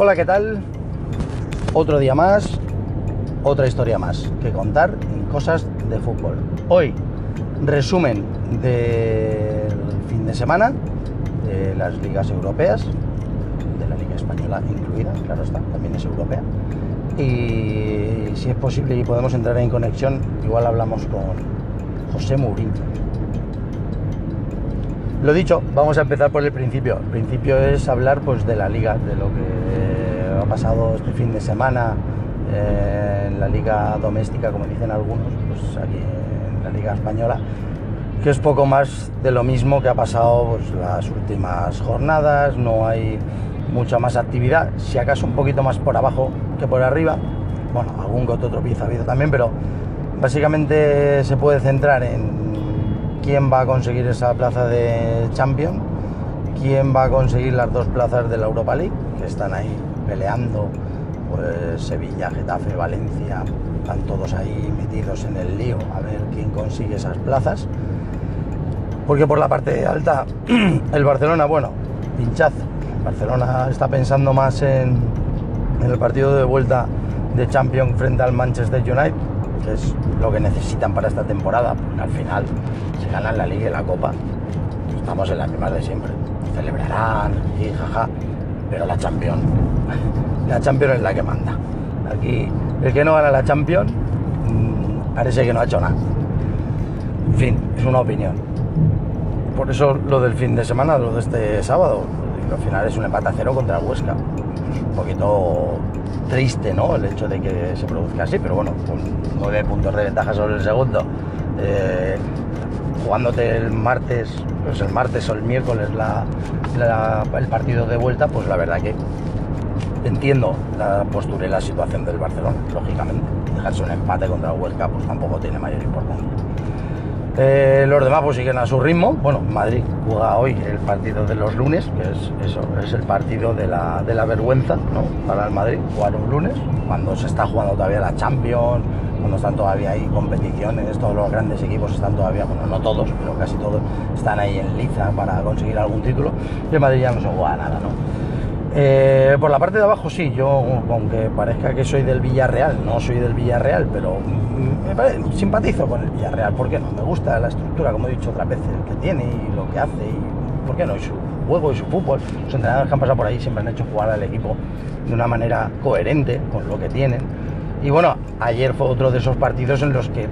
Hola, ¿qué tal? Otro día más, otra historia más que contar en cosas de fútbol. Hoy, resumen del fin de semana de las ligas europeas, de la Liga Española incluida, claro está, también es europea. Y si es posible y podemos entrar en conexión, igual hablamos con José Mourinho. Lo dicho, vamos a empezar por el principio. El principio es hablar pues de la liga, de lo que ha pasado este fin de semana eh, en la liga doméstica, como dicen algunos, pues aquí en la liga española, que es poco más de lo mismo que ha pasado pues, las últimas jornadas, no hay mucha más actividad, si acaso un poquito más por abajo que por arriba. Bueno, algún otro tropiezo ha habido también, pero básicamente se puede centrar en quién va a conseguir esa plaza de Champion, quién va a conseguir las dos plazas de la Europa League, que están ahí peleando, pues Sevilla, Getafe, Valencia, están todos ahí metidos en el lío, a ver quién consigue esas plazas. Porque por la parte alta, el Barcelona, bueno, pinchazo. Barcelona está pensando más en, en el partido de vuelta de Champions frente al Manchester United, que es lo que necesitan para esta temporada, porque al final se ganan la Liga y la Copa, estamos en las mismas de siempre. Celebrarán y jaja, pero la Champions, la Champions es la que manda. Aquí, el que no gana la Champions, mmm, parece que no ha hecho nada. En fin, es una opinión. Por eso lo del fin de semana, lo de este sábado, al final es un empate a cero contra Huesca. Es un poquito triste, ¿no? El hecho de que se produzca así, pero bueno, con nueve puntos de ventaja sobre el segundo. Eh, jugándote el martes, pues el martes o el miércoles el partido de vuelta, pues la verdad que entiendo la postura y la situación del Barcelona, lógicamente. Dejarse un empate contra el Huesca, pues tampoco tiene mayor importancia. Eh, los demás pues siguen a su ritmo. Bueno, Madrid juega hoy el partido de los lunes, que es eso, es el partido de la, de la vergüenza ¿no? para el Madrid, jugar un lunes, cuando se está jugando todavía la Champions, cuando están todavía ahí competiciones, todos los grandes equipos están todavía, bueno, no todos, pero casi todos están ahí en liza para conseguir algún título, y el Madrid ya no se juega nada, ¿no? Eh, por la parte de abajo sí, yo aunque parezca que soy del Villarreal, no soy del Villarreal, pero me simpatizo con el Villarreal, ¿por qué no? Me gusta la estructura, como he dicho otras veces, que tiene y lo que hace, y ¿por qué no? Y su juego y su fútbol. Los entrenadores que han pasado por ahí siempre han hecho jugar al equipo de una manera coherente con lo que tienen. Y bueno, ayer fue otro de esos partidos en los que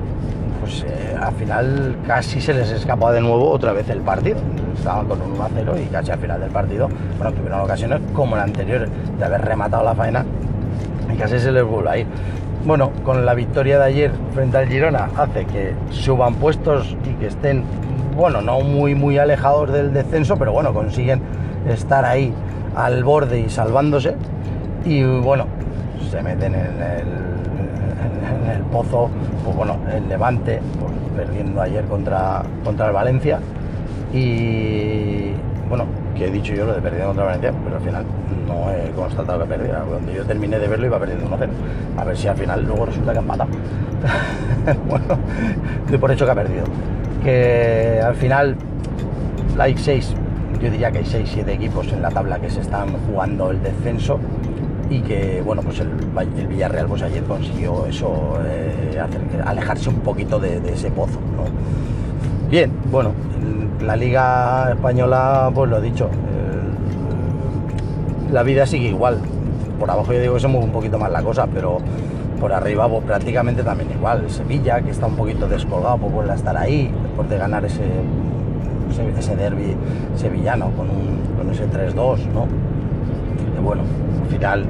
pues eh, al final casi se les escapó de nuevo otra vez el partido. Estaban con un 1-0 y casi al final del partido, bueno, tuvieron ocasiones como la anterior de haber rematado la faena y casi se les vuelve a ir. Bueno, con la victoria de ayer frente al Girona hace que suban puestos y que estén, bueno, no muy muy alejados del descenso, pero bueno, consiguen estar ahí al borde y salvándose. Y bueno, se meten en el, en el pozo, pues bueno, el Levante, pues perdiendo ayer contra, contra el Valencia. Y bueno, que he dicho yo lo de perdiendo contra Valencia, pero al final no he constatado que perdiera. Cuando yo terminé de verlo iba perdiendo 1-0. A ver si al final luego resulta que empata. bueno, doy por hecho que ha perdido. Que al final hay 6, yo diría que hay 6-7 equipos en la tabla que se están jugando el descenso y que bueno pues el, el, Villarreal pues ayer consiguió eso eh, alejarse un poquito de, ese pozo bien bueno la liga española pues lo he dicho eh, la vida sigue igual por abajo yo digo que se mueve un poquito más la cosa pero por arriba pues prácticamente también igual Sevilla que está un poquito descolgado pues vuelve a estar ahí después de ganar ese ese, derby sevillano con, un, con ese 3-2 no bueno al final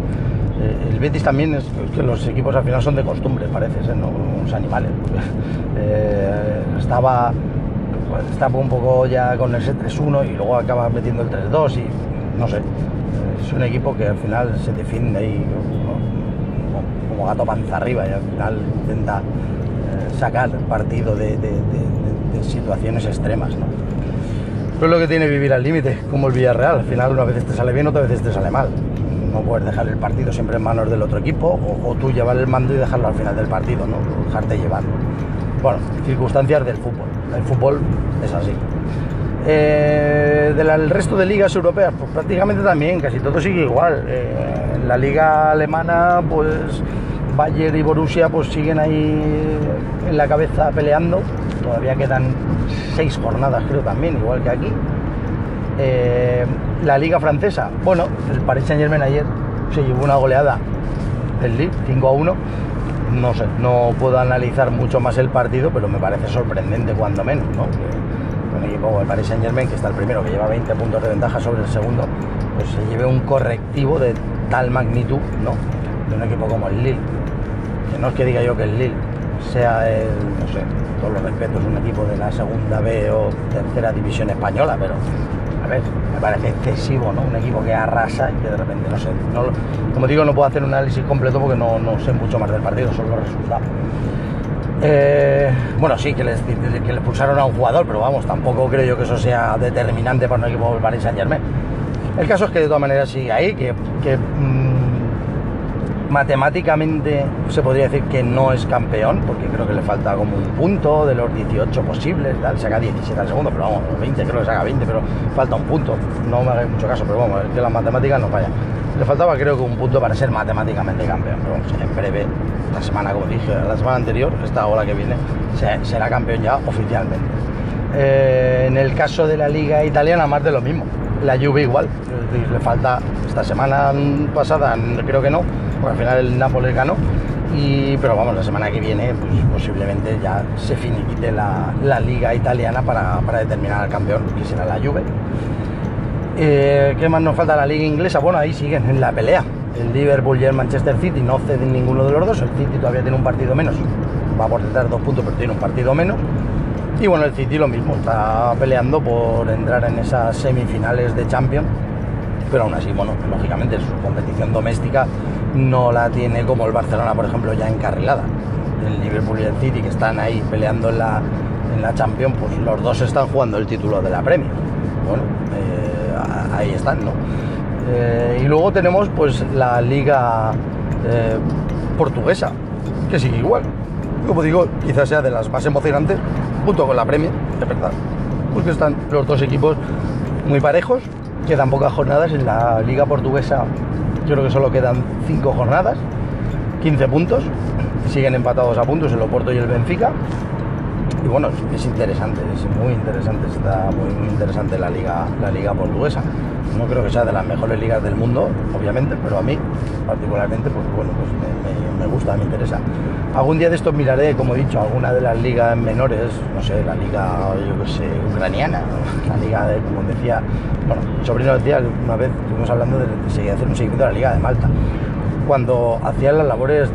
eh, el Betis también es que los equipos al final son de costumbre, parece ser, ¿no? Unos animales. Eh, estaba, pues, un poco ya con ese 3-1 y luego acaba metiendo el 3-2 y no sé. Es un equipo que al final se defiende ahí como, gato panza arriba y al final intenta eh, sacar partido de, de, situaciones extremas, ¿no? Es lo que tiene vivir al límite, como el Villarreal. Al final, una vez te sale bien, otras veces te sale mal no puedes dejar el partido siempre en manos del otro equipo o, o, tú llevar el mando y dejarlo al final del partido, ¿no? Dejarte llevar. Bueno, circunstancias del fútbol. El fútbol es así. Eh, del resto de ligas europeas, pues prácticamente también, casi todo sigue igual. en la liga alemana, pues Bayern y Borussia pues siguen ahí en la cabeza peleando. Todavía quedan seis jornadas, creo también, igual que aquí. Eh, la liga francesa, bueno, el Paris Saint Germain ayer se llevó una goleada del Lille, 5 a 1. No sé, no puedo analizar mucho más el partido, pero me parece sorprendente cuando menos, ¿no? Un equipo como el Paris Saint Germain, que está el primero, que lleva 20 puntos de ventaja sobre el segundo, pues se lleve un correctivo de tal magnitud, ¿no? De un equipo como el Lille, que no es que diga yo que el Lille sea el, no sé, todos los respetos, un equipo de la segunda B o tercera división española, pero me parece excesivo, ¿no? Un equipo que arrasa y que de repente, no sé, como digo, no puedo hacer un análisis completo porque no, sé mucho más del partido, son los resultados. Eh, bueno, sí, que les, que le pulsaron a un jugador, pero vamos, tampoco creo yo que eso sea determinante para un equipo del Paris Saint Germain. El caso es que de todas maneras sigue ahí, que, mm, matemáticamente se podría decir que no es campeón, porque creo que le falta como un punto de los 18 posibles, saca 17 al segundo, pero vamos, 20 creo que saca 20, pero falta un punto, no me hagáis mucho caso, pero vamos, es que las matemáticas no fallan. Le faltaba creo que un punto para ser matemáticamente campeón, pero vamos, en breve, la semana, como dije, la semana anterior, esta hora que viene, será campeón ya oficialmente. Eh, en el caso de la liga italiana, más de lo mismo. La Juve igual, le falta esta semana pasada, creo que no, porque al final el Nápoles ganó. Y, pero vamos, la semana que viene pues, posiblemente ya se finiquite la, la liga italiana para, para, determinar al campeón, que será la Juve. Eh, ¿Qué más nos falta? La liga inglesa, bueno, ahí siguen en la pelea. El Liverpool y el Manchester City no ceden ninguno de los dos, el City todavía tiene un partido menos, va por detrás dos puntos, pero tiene un partido menos. Y bueno, el City lo mismo, está peleando por entrar en esas semifinales de Champions, pero aún así, bueno, lógicamente su competición doméstica no la tiene como el Barcelona, por ejemplo, ya encarrilada. El Liverpool y el City, que están ahí peleando en la, Champions, pues los dos están jugando el título de la Premier. Bueno, eh, ahí están, ¿no? Eh, y luego tenemos pues la liga eh, portuguesa, que sigue igual. Como digo, quizás sea de las más emocionantes, junto con la Premier, de verdad. Porque están los dos equipos muy parejos, quedan pocas jornadas en la liga portuguesa yo creo que solo quedan 5 jornadas, 15 puntos, siguen empatados a puntos el Oporto y el Benfica. Y bueno, es interesante, es muy interesante, está muy, interesante la liga, la liga portuguesa. No creo que sea de las mejores ligas del mundo, obviamente, pero a mí particularmente, pues bueno, pues me, gusta, me interesa. Algún día de estos miraré, como he dicho, alguna de las ligas menores, no sé, la liga, yo que sé, ucraniana, la liga de, como decía, bueno, mi sobrino decía una vez, estuvimos hablando de, seguir hacer un seguimiento de la liga de Malta. Cuando hacía las labores,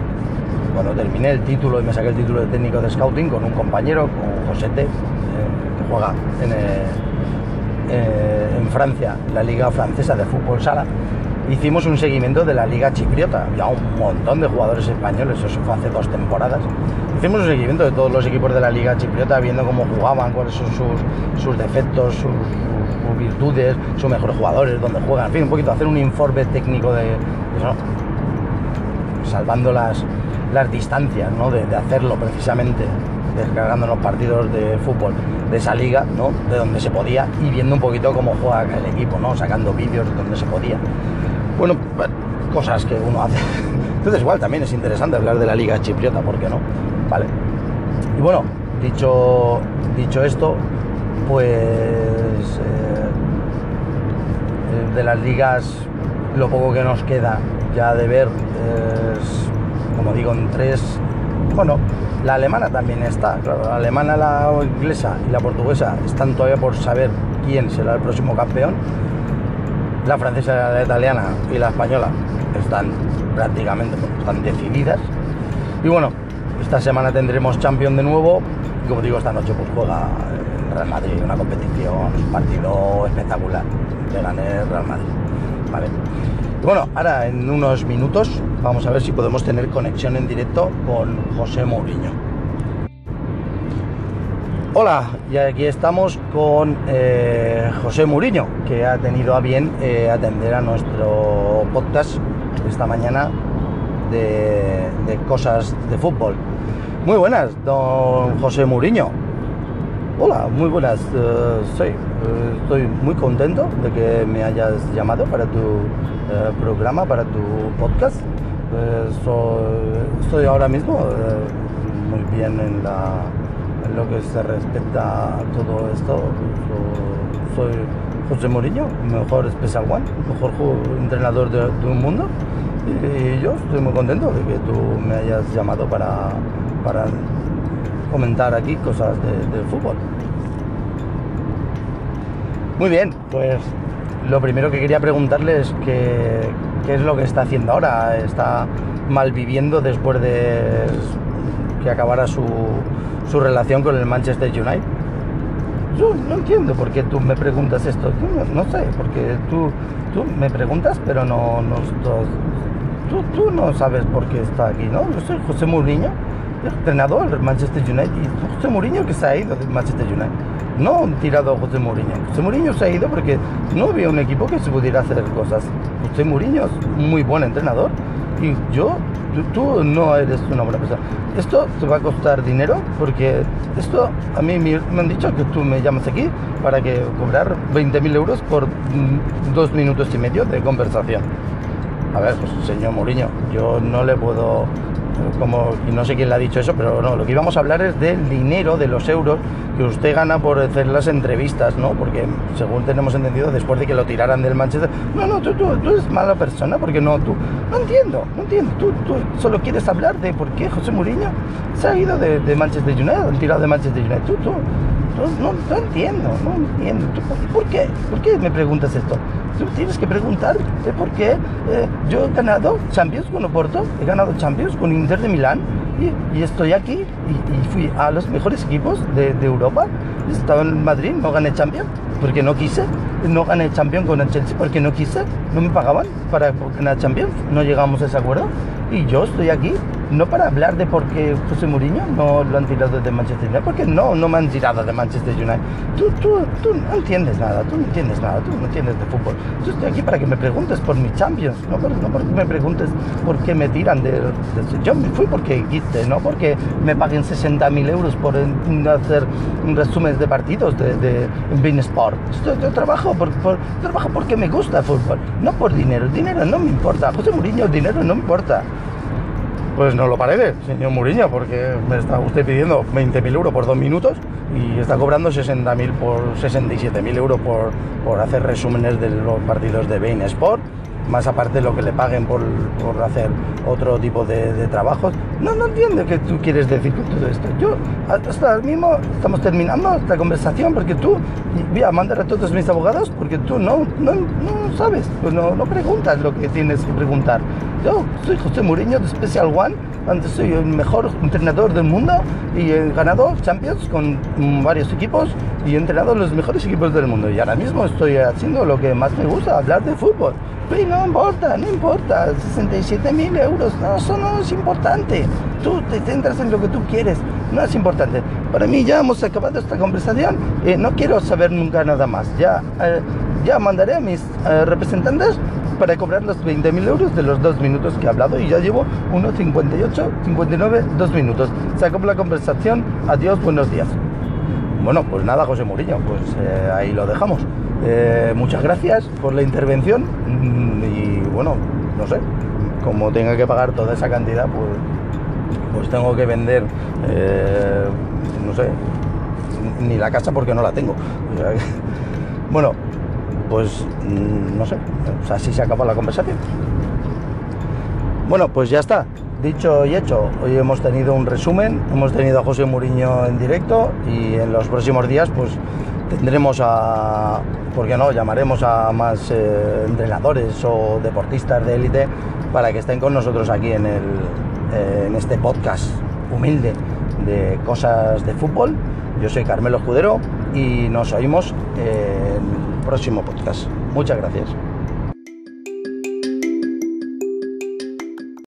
cuando terminé el título y me saqué el título de técnico de scouting con un compañero, con Josete, eh, que juega en, eh, eh, en Francia, la liga francesa de fútbol sala, hicimos un seguimiento de la Liga Chipriota. Había un montón de jugadores españoles, eso fue hace dos temporadas. Hicimos un seguimiento de todos los equipos de la Liga Chipriota, viendo cómo jugaban, cuáles son sus, defectos, sus, virtudes, sus mejores jugadores, dónde juegan, en fin, un poquito hacer un informe técnico de, eso, salvando las, las distancias ¿no? de, hacerlo precisamente, descargando los partidos de fútbol de esa liga, ¿no? de donde se podía, y viendo un poquito cómo juega el equipo, ¿no? sacando vídeos de donde se podía. Bueno, cosas que uno hace. Entonces igual también es interesante hablar de la liga chipriota, ¿por qué no? Vale. Y bueno, dicho, dicho esto, pues eh, de las ligas lo poco que nos queda ya de ver es, como digo, en tres, bueno, la alemana también está, claro, la alemana, la inglesa y la portuguesa están todavía por saber quién será el próximo campeón la francesa, la italiana y la española están prácticamente están decididas. Y bueno, esta semana tendremos Champion de nuevo. Y como digo, esta noche pues juega el Real Madrid, una competición, un partido espectacular de ganar Real Madrid. Vale. Bueno, ahora en unos minutos vamos a ver si podemos tener conexión en directo con José Mourinho. Hola, y aquí estamos con eh, José Muriño, que ha tenido a bien eh, atender a nuestro podcast esta mañana de, cosas de fútbol. Muy buenas, don José Muriño. Hola, muy buenas. Eh, sí, eh, estoy muy contento de que me hayas llamado para tu eh, programa, para tu podcast. estoy ahora mismo muy bien en, lo que se respecta a todo esto. soy José Mourinho, mejor Special One, mejor entrenador de, un mundo. Y, yo estoy muy contento de que tú me hayas llamado para, para comentar aquí cosas de, fútbol. Muy bien, pues lo primero que quería preguntarle es qué, es lo que está haciendo ahora. ¿Está malviviendo después de que acabara su, su relación con el Manchester United? Yo no entiendo por qué tú me preguntas esto. no, sé, porque tú, tú me preguntas, pero no, no tú, tú no sabes por qué está aquí, ¿no? Yo soy José Mourinho entrenador del Manchester United. Y José Mourinho que se ha ido del Manchester United. No han tirado a José Mourinho. José Mourinho se ha ido porque no había un equipo que se pudiera hacer cosas. José Mourinho es un muy buen entrenador. Y yo, tú, no eres una buena persona. Esto te va a costar dinero porque esto a mí me, han dicho que tú me llamas aquí para que cobrar 20.000 euros por mm, dos minutos y medio de conversación. A ver, pues señor Mourinho, yo no le puedo como, no sé quién le ha dicho eso, pero no, lo que íbamos a hablar es del dinero, de los euros que usted gana por hacer las entrevistas, ¿no? Porque según tenemos entendido, después de que lo tiraran del Manchester, no, no, tú, tú, eres mala persona, porque no, tú, no entiendo, no entiendo, tú, tú solo quieres hablar de por qué José Mourinho se ha ido de, Manchester United, han tirado de Manchester United, tú, tú, no, no, entiendo, no entiendo, ¿por qué? ¿Por qué me preguntas esto? Tú tienes que preguntar por qué eh, yo he ganado Champions con Oporto, he ganado Champions con Inter de Milán y, estoy aquí y, fui a los mejores equipos de, Europa. Estaba en Madrid, no gané Champions porque no quise, no gané Champions con el Chelsea porque no quise, no me pagaban para ganar Champions, no llegamos a ese acuerdo y yo estoy aquí no para hablar de por qué José Mourinho no lo han tirado de Manchester United, porque no, no me han tirado de Manchester United. Tú, tú, tú no entiendes nada, tú no entiendes nada, tú no entiendes de fútbol. Yo estoy aquí para que me preguntes por mi Champions, no, por, no porque me preguntes por qué me tiran de, Yo me fui porque quise, no porque me paguen 60.000 euros por hacer resúmenes de partidos de, de Bein Sport. Yo, trabajo, por, trabajo porque me gusta el fútbol, no por dinero. El dinero no me importa. José Mourinho, el dinero no me importa. Pues no lo parece, señor Muriña, porque me está usted pidiendo 20.000 euros por dos minutos y está cobrando 60.000 por 67.000 euros por, por hacer resúmenes de los partidos de Bein Sport más aparte de lo que le paguen por, hacer otro tipo de, trabajos. No, no entiendo qué tú quieres decir con todo esto. Yo, hasta ahora mismo estamos terminando esta conversación porque tú, voy a mandar a todos mis abogados porque tú no, no, no sabes, pues no, no preguntas lo que tienes que preguntar. Yo soy José Mourinho de Special One, antes soy el mejor entrenador del mundo y he ganado Champions con varios equipos y he entrenado los mejores equipos del mundo. Y ahora mismo estoy haciendo lo que más me gusta, hablar de fútbol. Pero no importa, no importa, 67 mil euros, no, eso no es importante. Tú te centras en lo que tú quieres, no es importante. Para mí ya hemos acabado esta conversación, eh, no quiero saber nunca nada más. Ya, eh, ya mandaré a mis eh, representantes para cobrar los 20 mil euros de los dos minutos que he hablado y ya llevo 1.58, 59, dos minutos. Se la conversación, adiós, buenos días. Bueno, pues nada, José Murillo, pues ahí lo dejamos. Eh, muchas gracias por la intervención mm, y bueno, no sé, como tenga que pagar toda esa cantidad, pues, pues tengo que vender, eh, no sé, ni la casa porque no la tengo. bueno, pues mm, no sé, así se acaba la conversación. Bueno, pues ya está. Dicho y hecho, hoy hemos tenido un resumen, hemos tenido a José Muriño en directo y en los próximos días pues tendremos a, ¿por qué no? Llamaremos a más eh, entrenadores o deportistas de élite para que estén con nosotros aquí en, el, eh, en este podcast humilde de cosas de fútbol. Yo soy Carmelo Escudero y nos oímos en próximo podcast. Muchas gracias.